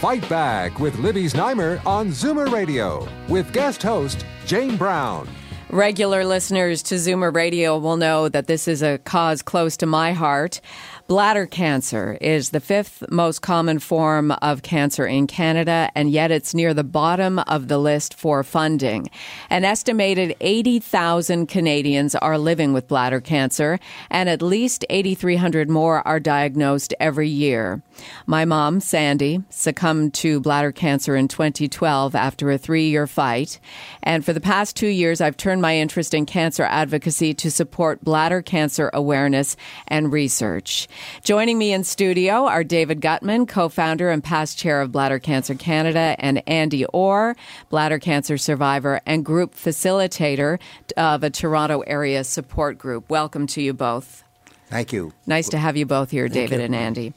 Fight Back with Libby Znaimer on Zoomer Radio with guest host Jane Brown. Regular listeners to Zoomer Radio will know that this is a cause close to my heart. Bladder cancer is the fifth most common form of cancer in Canada, and yet it's near the bottom of the list for funding. An estimated 80,000 Canadians are living with bladder cancer, and at least 8,300 more are diagnosed every year. My mom, Sandy, succumbed to bladder cancer in 2012 after a three year fight. And for the past two years, I've turned my interest in cancer advocacy to support bladder cancer awareness and research. Joining me in studio are David Gutman, co founder and past chair of Bladder Cancer Canada, and Andy Orr, bladder cancer survivor and group facilitator of a Toronto area support group. Welcome to you both. Thank you. Nice to have you both here, Thank David you. and Andy.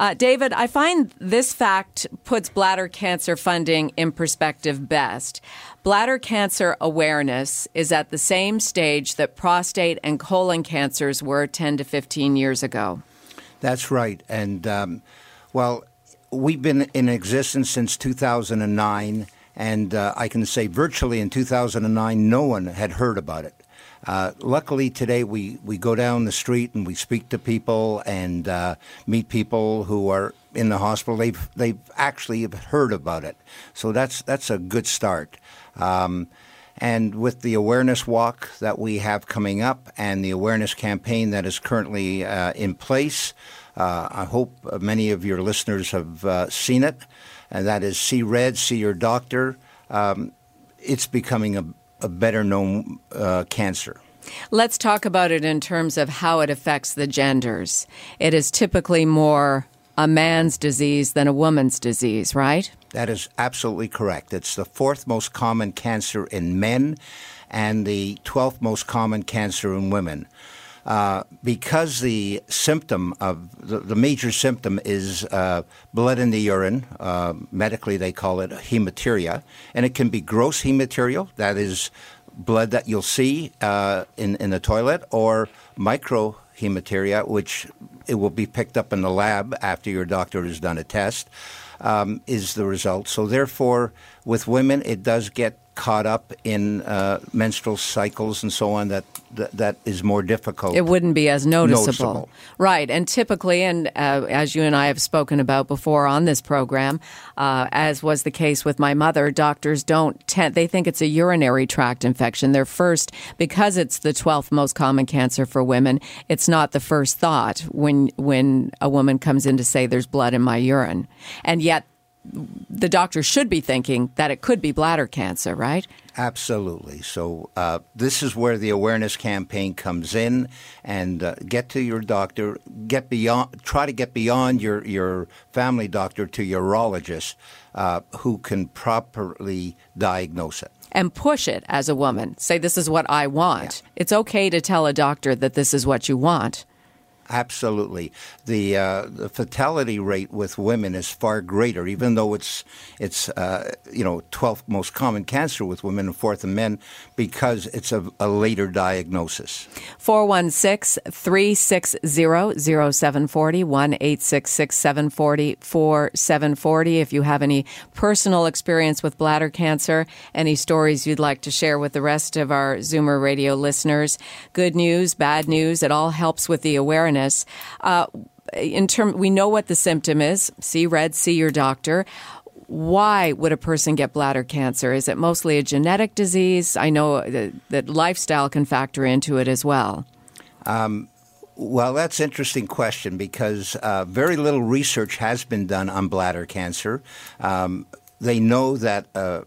Uh, David, I find this fact puts bladder cancer funding in perspective best. Bladder cancer awareness is at the same stage that prostate and colon cancers were 10 to 15 years ago. That's right. And, um, well, we've been in existence since 2009, and uh, I can say virtually in 2009, no one had heard about it. Uh, luckily, today we, we go down the street and we speak to people and uh, meet people who are in the hospital. They've they've actually heard about it, so that's that's a good start. Um, and with the awareness walk that we have coming up and the awareness campaign that is currently uh, in place, uh, I hope many of your listeners have uh, seen it. And that is See Red, See Your Doctor. Um, it's becoming a, a better known uh, cancer. Let's talk about it in terms of how it affects the genders. It is typically more a man's disease than a woman's disease, right? That is absolutely correct. It's the fourth most common cancer in men and the 12th most common cancer in women. Uh, because the symptom of the, the major symptom is uh, blood in the urine, uh, medically they call it hematuria, and it can be gross hematuria, that is blood that you'll see uh, in, in the toilet, or microhematuria, which it will be picked up in the lab after your doctor has done a test, um, is the result. So, therefore, with women, it does get caught up in uh, menstrual cycles and so on that, that that is more difficult. It wouldn't be as noticeable. Noticeable. Right. And typically, and uh, as you and I have spoken about before on this program, uh, as was the case with my mother, doctors don't tend, they think it's a urinary tract infection. They're first, because it's the 12th most common cancer for women, it's not the first thought when, when a woman comes in to say there's blood in my urine. And yet, the doctor should be thinking that it could be bladder cancer, right? Absolutely. So uh, this is where the awareness campaign comes in, and uh, get to your doctor. Get beyond. Try to get beyond your your family doctor to urologist, uh, who can properly diagnose it. and push it as a woman. Say, this is what I want. It's okay to tell a doctor that this is what you want. Absolutely, the uh, the fatality rate with women is far greater, even though it's it's uh, you know twelfth most common cancer with women and fourth in men, because it's a, a later diagnosis. 416 360 0740 1 866 740 4740. If you have any personal experience with bladder cancer, any stories you'd like to share with the rest of our Zoomer radio listeners, good news, bad news, it all helps with the awareness. Uh, in term, we know what the symptom is. See red, see your doctor. Why would a person get bladder cancer? Is it mostly a genetic disease? I know that, that lifestyle can factor into it as well. Well, that's an interesting question because uh, very little research has been done on bladder cancer. Um, they know that uh,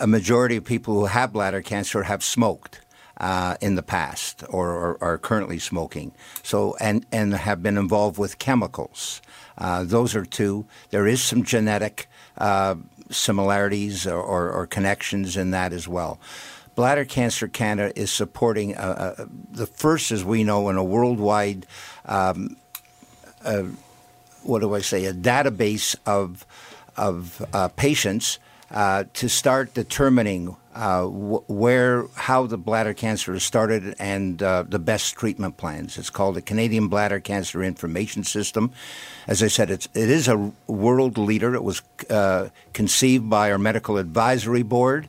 a majority of people who have bladder cancer have smoked. Uh, in the past, or, or are currently smoking, so and and have been involved with chemicals. Uh, those are two. There is some genetic uh, similarities or, or, or, connections in that as well. Bladder Cancer Canada is supporting uh, uh, the first, as we know, in a worldwide, um, uh, what do I say, a database of of patients uh, to start determining uh, where, how the bladder cancer started and uh, the best treatment plans. It's called the Canadian Bladder Cancer Information System. As I said, it's, it is a world leader. It was uh, conceived by our medical advisory board,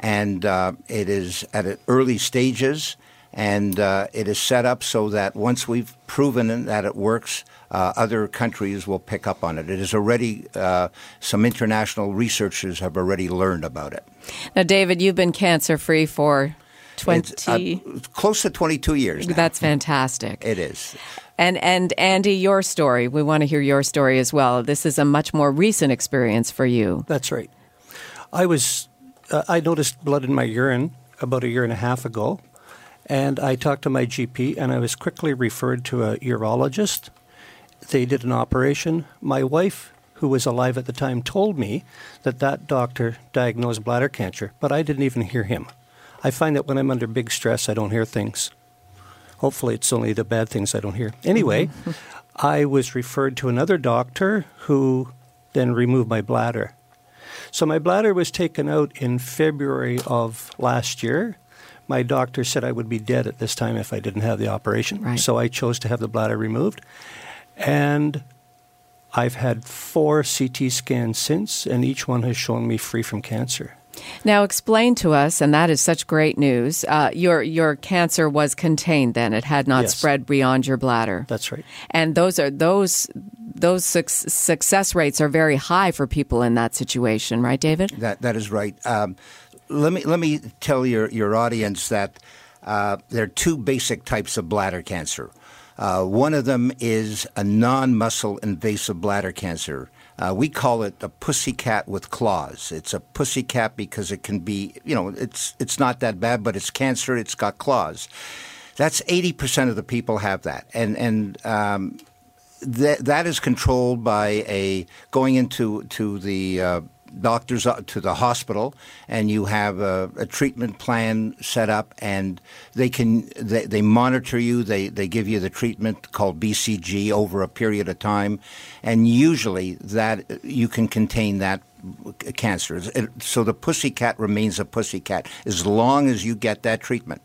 and uh, it is at early stages. And uh, it is set up so that once we've proven that it works, uh, other countries will pick up on it. It is already, uh, some international researchers have already learned about it. Now, David, you've been cancer free for 20 uh, close to 22 years now. That's fantastic. It is. And and Andy, your story. We want to hear your story as well. This is a much more recent experience for you. That's right. I was uh, I noticed blood in my urine about a year and a half ago, and I talked to my GP, and I was quickly referred to a urologist they did an operation. My wife, who was alive at the time, told me that that doctor diagnosed bladder cancer, but I didn't even hear him. I find that when I'm under big stress, I don't hear things. Hopefully, it's only the bad things I don't hear. Anyway, I was referred to another doctor who then removed my bladder. So my bladder was taken out in February of last year. My doctor said I would be dead at this time if I didn't have the operation. Right. So I chose to have the bladder removed. And I've had four CT scans since, and each one has shown me free from cancer. Now, explain to us, and that is such great news. Uh, your your cancer was contained. Then it had not yes. spread beyond your bladder. That's right. And those are those those su- success rates are very high for people in that situation, right, David? That that is right. Um, let me let me tell your your audience that uh, there are two basic types of bladder cancer. Uh, one of them is a non muscle invasive bladder cancer. Uh, we call it a pussycat with claws. It's a pussycat because it can be, you know, it's, it's not that bad, but it's cancer, it's got claws. That's 80% of the people have that. And, and um, that, that is controlled by a going into to the uh, doctors uh, to the hospital, and you have a, a, treatment plan set up, and they can they, they monitor you. They they give you the treatment called BCG over a period of time, and usually that you can contain that cancer. So the pussycat remains a pussycat as long as you get that treatment.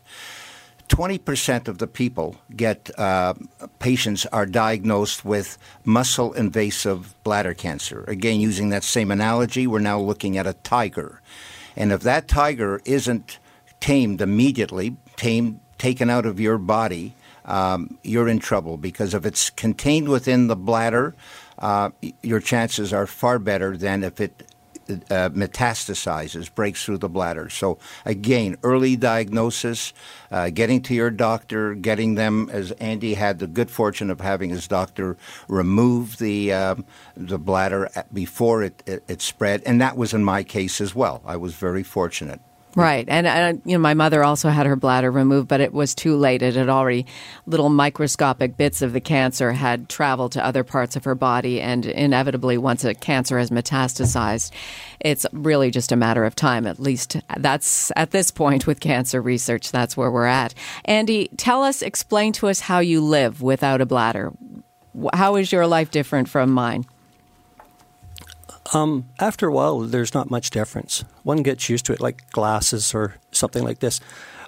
20% of the people get uh, patients are diagnosed with muscle invasive bladder cancer. Again, using that same analogy, we're now looking at a tiger. And if that tiger isn't tamed immediately, tamed, taken out of your body, um, you're in trouble because if it's contained within the bladder, uh, your chances are far better than if it uh, metastasizes, breaks through the bladder. So, again, early diagnosis, uh, getting to your doctor, getting them, as Andy had the good fortune of having his doctor remove the, um, the bladder before it, it, it spread. And that was in my case as well. I was very fortunate. Right, and uh, you know, my mother also had her bladder removed, but it was too late. It had already little microscopic bits of the cancer had traveled to other parts of her body, and inevitably, once a cancer has metastasized, it's really just a matter of time. At least that's at this point with cancer research. That's where we're at. Andy, tell us, explain to us how you live without a bladder. How is your life different from mine? Um, after a while, there's not much difference. One gets used to it, like glasses or something like this.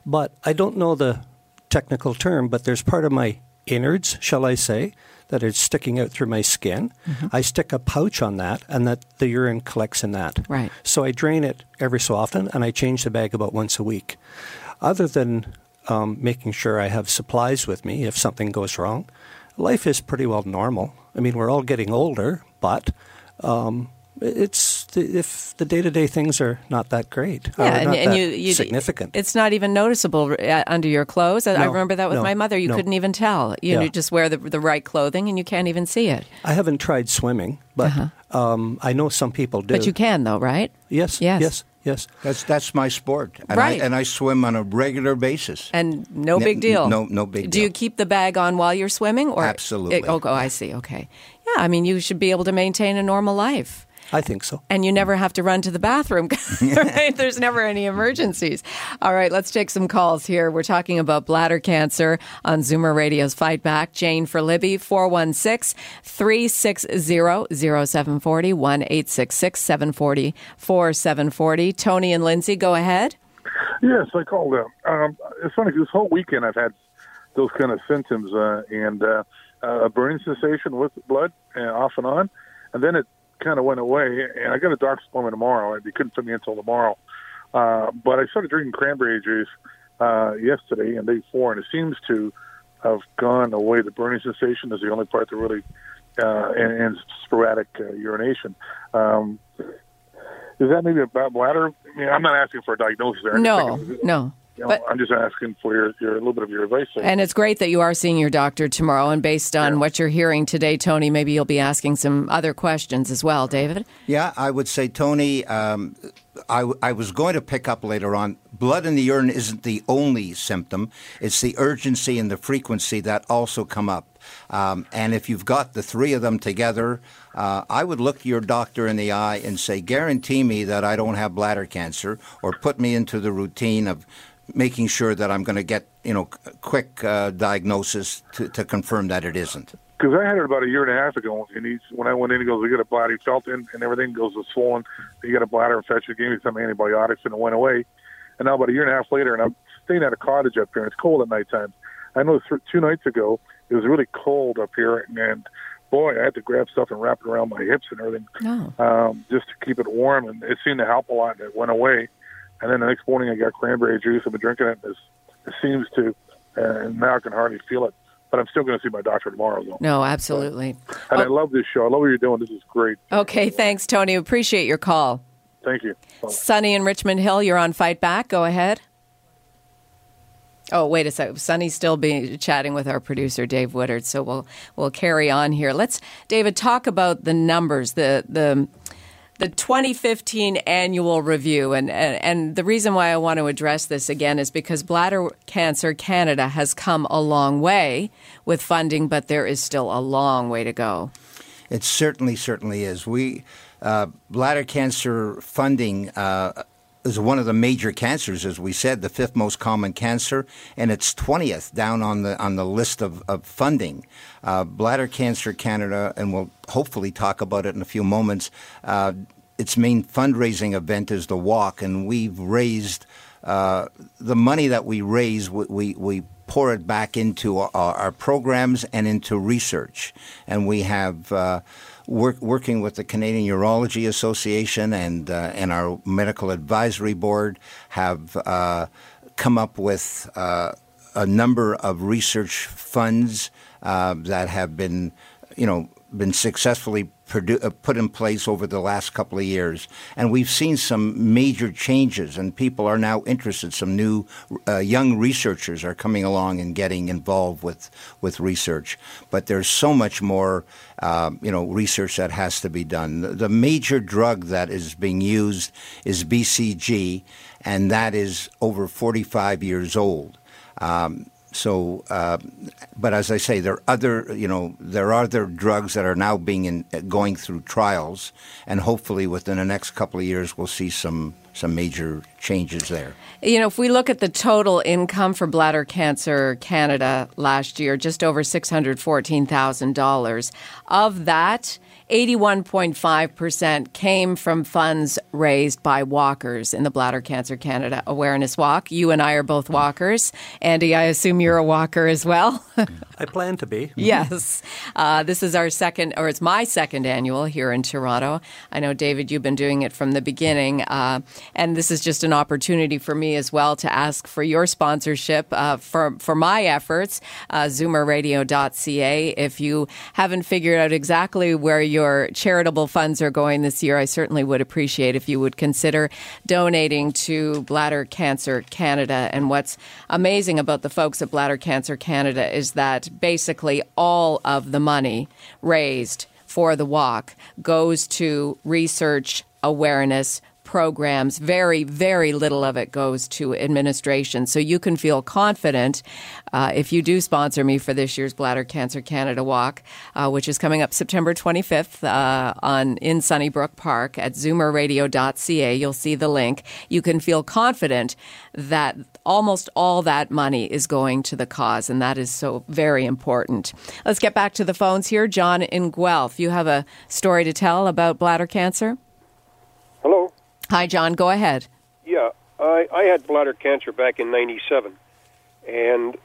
But I don't know the technical term, but there's part of my innards, shall I say, that is sticking out through my skin. Mm-hmm. I stick a pouch on that, and that the urine collects in that. Right. So I drain it every so often, and I change the bag about once a week. Other than um, making sure I have supplies with me if something goes wrong, life is pretty well normal. I mean, we're all getting older, but um, it's if the day to day things are not that great. Yeah, and, and you, you, significant. It's not even noticeable uh, under your clothes. No, I remember that with no, my mother. You no. couldn't even tell. You, yeah. you just wear the the right clothing, and you can't even see it. I haven't tried swimming, but uh-huh. um, I know some people do. But you can, though, right? Yes. Yes. Yes. Yes. That's that's my sport, and right. I, and I swim on a regular basis. And no big deal. No, no big. Deal. Do you keep the bag on while you're swimming, or absolutely? It, oh, oh, I see. Okay. Yeah, I mean, you should be able to maintain a normal life. I think so. And you never have to run to the bathroom. right? There's never any emergencies. All right, let's take some calls here. We're talking about bladder cancer on Zoomer Radio's Fight Back. Jane for Libby, 416 360 0740 1 740 4740. Tony and Lindsay, go ahead. Yes, I called them. Um, it's funny, this whole weekend I've had those kind of symptoms uh, and uh, a burning sensation with blood uh, off and on. And then it kind of went away. And I got a doctor's appointment tomorrow. and They couldn't put me until tomorrow. Uh, but I started drinking cranberry juice uh, yesterday and day four, and it seems to have gone away. The burning sensation is the only part that really, uh, and, and sporadic uh, urination. Um, is that maybe a bad bladder? I mean, I'm not asking for a diagnosis or anything. No, no. You know, but, I'm just asking for your, your a little bit of your advice. And it's great that you are seeing your doctor tomorrow. And based on yeah. what you're hearing today, Tony, maybe you'll be asking some other questions as well, David. Yeah, I would say, Tony. Um, I, I was going to pick up later on. Blood in the urine isn't the only symptom; it's the urgency and the frequency that also come up. Um, and if you've got the three of them together, uh, I would look your doctor in the eye and say, "Guarantee me that I don't have bladder cancer," or put me into the routine of making sure that I'm going to get you know quick uh, diagnosis to, to confirm that it isn't. Because I had it about a year and a half ago, and he's when I went in, he goes, "We got a bladder." He felt in, and everything goes was swollen. He got a bladder infection. He gave me some antibiotics, and it went away. And now about a year and a half later, and I'm staying at a cottage up here. And it's cold at night time. I know th- two nights ago it was really cold up here, and, and boy, I had to grab stuff and wrap it around my hips and everything, oh. um, just to keep it warm. And it seemed to help a lot. And it went away. And then the next morning, I got cranberry juice. I've been drinking it. And it seems to, uh, and now I can hardly feel it. But I'm still going to see my doctor tomorrow, though. No, absolutely. So, and oh. I love this show. I love what you're doing. This is great. Okay, thanks, Tony. Appreciate your call. Thank you. Bye. Sunny in Richmond Hill, you're on Fight Back. Go ahead. Oh, wait a second. Sunny's still be chatting with our producer Dave Woodard, so we'll we'll carry on here. Let's David talk about the numbers, the the the 2015 annual review. And, and, and, the reason why I want to address this again is because Bladder Cancer Canada has come a long way with funding, but there is still a long way to go. It certainly, certainly is. We uh, bladder cancer funding uh, is one of the major cancers, as we said, the fifth most common cancer, and it's twentieth down on the on the list of, of funding. Uh, Bladder Cancer Canada, and we'll hopefully talk about it in a few moments. Uh, its main fundraising event is the walk, and we've raised uh, the money that we raise. We, we, we pour it back into our, our, programs and into research, and we have uh, work, working with the Canadian Urology Association and uh, and our medical advisory board have uh, come up with uh, a number of research funds uh, that have been, you know, been successfully produ- uh, put in place over the last couple of years. And we've seen some major changes, and people are now interested. Some new uh, young researchers are coming along and getting involved with, with research. But there's so much more, uh, you know, research that has to be done. The, the major drug that is being used is BCG, and that is over 45 years old. Um, so, uh, but as I say, there are other, you know, there are other drugs that are now being in, going through trials, and hopefully within the next couple of years, we'll see some some major changes there. You know, if we look at the total income for bladder cancer Canada last year, just over six hundred fourteen thousand dollars. Of that, 81.5% came from funds raised by walkers in the Bladder Cancer Canada Awareness Walk. You and I are both walkers. Andy, I assume you're a walker as well. I plan to be. yes. Uh, this is our second, or it's my second annual here in Toronto. I know, David, you've been doing it from the beginning. Uh, and this is just an opportunity for me as well to ask for your sponsorship uh, for, for my efforts, uh, zoomerradio.ca. If you haven't figured out exactly where you're your charitable funds are going this year, I certainly would appreciate if you would consider donating to Bladder Cancer Canada. And what's amazing about the folks at Bladder Cancer Canada is that basically all of the money raised for the walk goes to research awareness programs. Very, very little of it goes to administration. So you can feel confident uh, if you do sponsor me for this year's Bladder Cancer Canada Walk, uh, which is coming up September 25th uh, on in Sunnybrook Park at zoomerradio.ca. You'll see the link. You can feel confident that almost all that money is going to the cause, and that is so very important. Let's get back to the phones here. John in Guelph, you have a story to tell about bladder cancer? Hi, John. Go ahead. Yeah, I, I had bladder cancer back in 97, and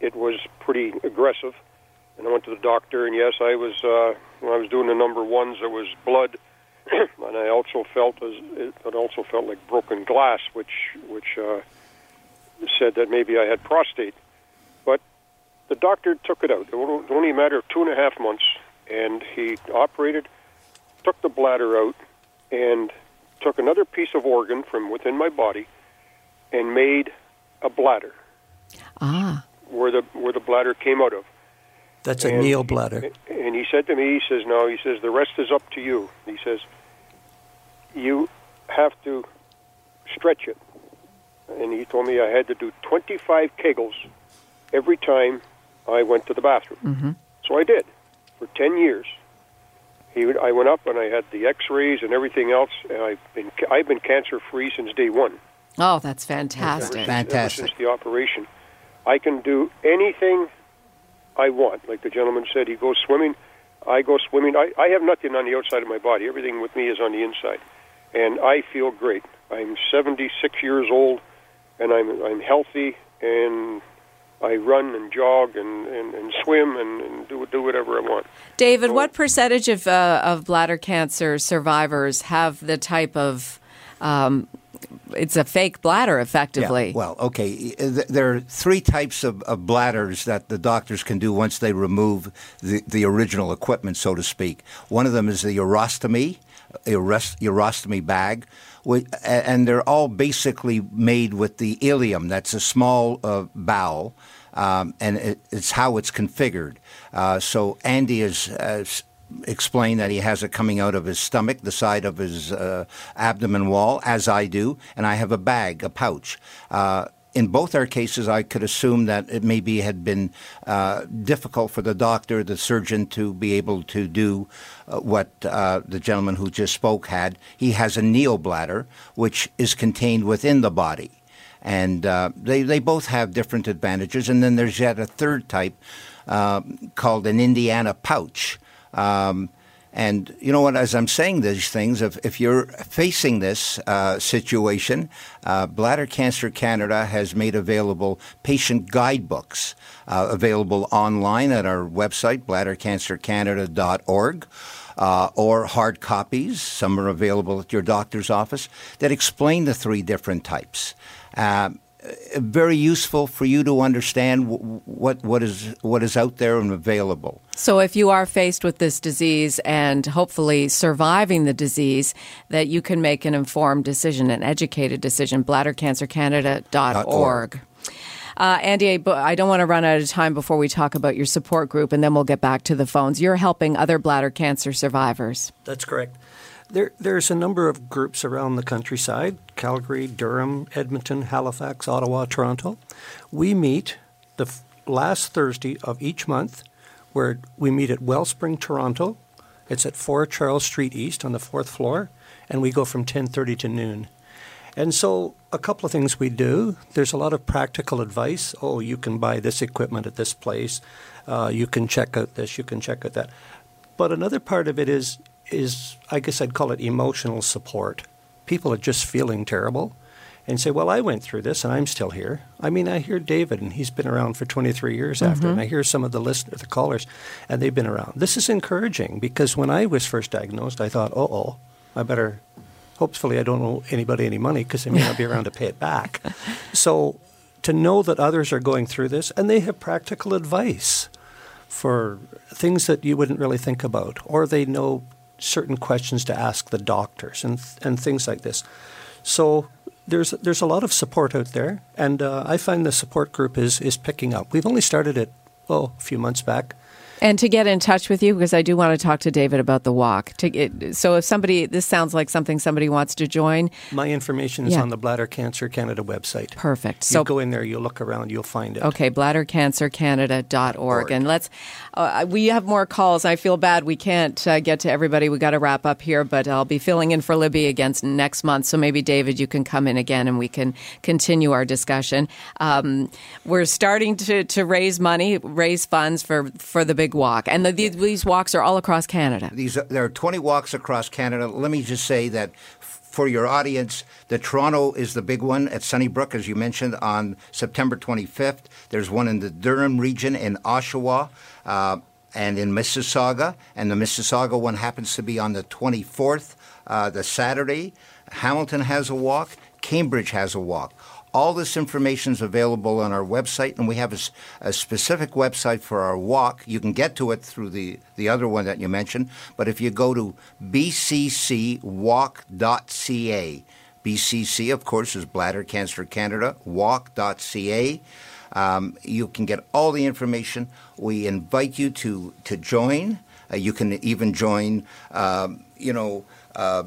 it was pretty aggressive. And I went to the doctor, and yes, I was, uh, when I was doing the number ones, there was blood. and I also felt as it, it also felt like broken glass, which which uh, said that maybe I had prostate. But the doctor took it out. It was only a matter of two and a half months, and he operated, took the bladder out, and took another piece of organ from within my body, and made a bladder. Ah. Where the where the bladder came out of. That's a and, neobladder. And he said to me, he says, "No," he says, "the rest is up to you." He says, "You have to stretch it." And he told me I had to do 25 kegels every time I went to the bathroom. Mm-hmm. So I did for 10 years. He would, I went up and I had the X-rays and everything else, and I've been I've been cancer free since day one. Oh, that's fantastic! Ever since, fantastic. Ever since the operation, I can do anything I want. Like the gentleman said, he goes swimming. I go swimming. I, I have nothing on the outside of my body. Everything with me is on the inside, and I feel great. I'm 76 years old, and I'm I'm healthy, and I run and jog and, and, and swim and, and, do do whatever I want. David, so, what percentage of uh, of bladder cancer survivors have the type of um, it's a fake bladder, effectively. Yeah, well, okay. There are three types of, of, bladders that the doctors can do once they remove the, the original equipment, so to speak. One of them is the urostomy, urostomy bag, and they're all basically made with the ileum. That's a small uh, bowel, um, and it, it's how it's configured. Uh, so Andy is. Uh, explain that he has it coming out of his stomach, the side of his uh, abdomen wall, as I do, and I have a bag, a pouch. In both our cases, I could assume that it maybe had been uh, difficult for the doctor, the surgeon, to be able to do uh, what uh, the gentleman who just spoke had. He has a neobladder, which is contained within the body. And uh, they, they both have different advantages. And then there's yet a third type uh, called an Indiana pouch. Um, and you know what? As I'm saying these things, if, if you're facing this uh, situation, uh, Bladder Cancer Canada has made available patient guidebooks uh, available online at our website, bladdercancercanada.org. Uh, or hard copies, some are available at your doctor's office, that explain the three different types. Uh, very useful for you to understand what what is what is out there and available. So, if you are faced with this disease and hopefully surviving the disease, that you can make an informed decision, an educated decision. BladderCancerCanada.org. Uh, Andy, I don't want to run out of time before we talk about your support group, and then we'll get back to the phones. You're helping other bladder cancer survivors. That's correct. There, there's a number of groups around the countryside Calgary, Durham, Edmonton, Halifax, Ottawa, Toronto. We meet the last Thursday of each month, where we meet at Wellspring, Toronto. It's at 4 Charles Street East on the fourth floor, and we go from 10:30 to noon. And so, a couple of things we do. There's a lot of practical advice. Oh, you can buy this equipment at this place. Uh, you can check out this. You can check out that. But another part of it is is, I guess I'd call it emotional support. People are just feeling terrible and say, Well, I went through this and I'm still here. I mean, I hear David, and he's been around for 23 years mm-hmm. after, and I hear some of the listeners, the callers, and they've been around. This is encouraging because when I was first diagnosed, I thought, Oh, oh, I better, hopefully, I don't owe anybody any money because they may not be around to pay it back. So to know that others are going through this and they have practical advice for things that you wouldn't really think about, or they know certain questions to ask the doctors and and things like this. So there's there's a lot of support out there, and uh, I find the support group is is picking up. We've only started it oh a few months back. And to get in touch with you, because I do want to talk to David about the walk. To, so if somebody, this sounds like something somebody wants to join. My information is Yeah. on the Bladder Cancer Canada website. Perfect. So go in there, you'll look around, you'll find it. Okay, bladdercancercanada.org. And let's, uh, we have more calls. I feel bad we can't uh, get to everybody. We got to wrap up here, but I'll be filling in for Libby again next month. So maybe, David, you can come in again and we can continue our discussion. Um, we're starting to, to raise money, raise funds for, for the big walk. And the, these, these walks are all across Canada. These there are 20 walks across Canada. Let me just say that for your audience, the Toronto is the big one at Sunnybrook, as you mentioned, on September 25th. There's one in the Durham region in Oshawa. Uh, and in Mississauga, and the Mississauga one happens to be on the 24th, uh, the Saturday. Hamilton has a walk. Cambridge has a walk. All this information is available on our website, and we have a specific website for our walk. You can get to it through the, the other one that you mentioned, but if you go to bccwalk.ca, BCC, of course, is Bladder Cancer Canada, walk.ca. Um, you can get all the information. We invite you to, to join. Uh, you can even join, um, you know, uh,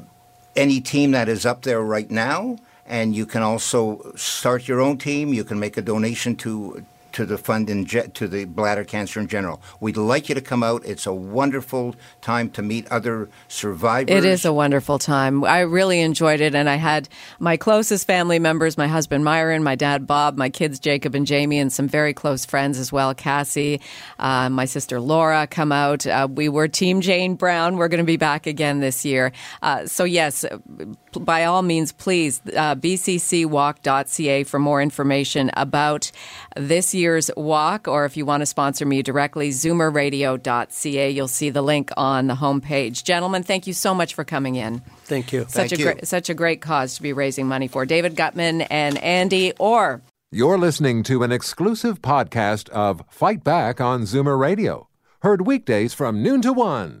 any team that is up there right now, and you can also start your own team. You can make a donation to to the fund in ge- to the bladder cancer in general. We'd like you to come out. It's a wonderful time to meet other survivors. It is a wonderful time. I really enjoyed it, and I had my closest family members my husband Myron, my dad Bob, my kids Jacob and Jamie, and some very close friends as well Cassie, uh, my sister Laura come out. Uh, we were Team Jane Brown. We're going to be back again this year. Uh, so, yes, by all means, please, uh, bccwalk.ca for more information about this year's walk, or if you want to sponsor me directly, zoomerradio.ca. You'll see the link on the homepage. Gentlemen, thank you so much for coming in. Thank you. Such Thank a you. great, such a great cause to be raising money for. David Gutman and Andy Orr. You're listening to an exclusive podcast of Fight Back on Zoomer Radio, heard weekdays from noon to one.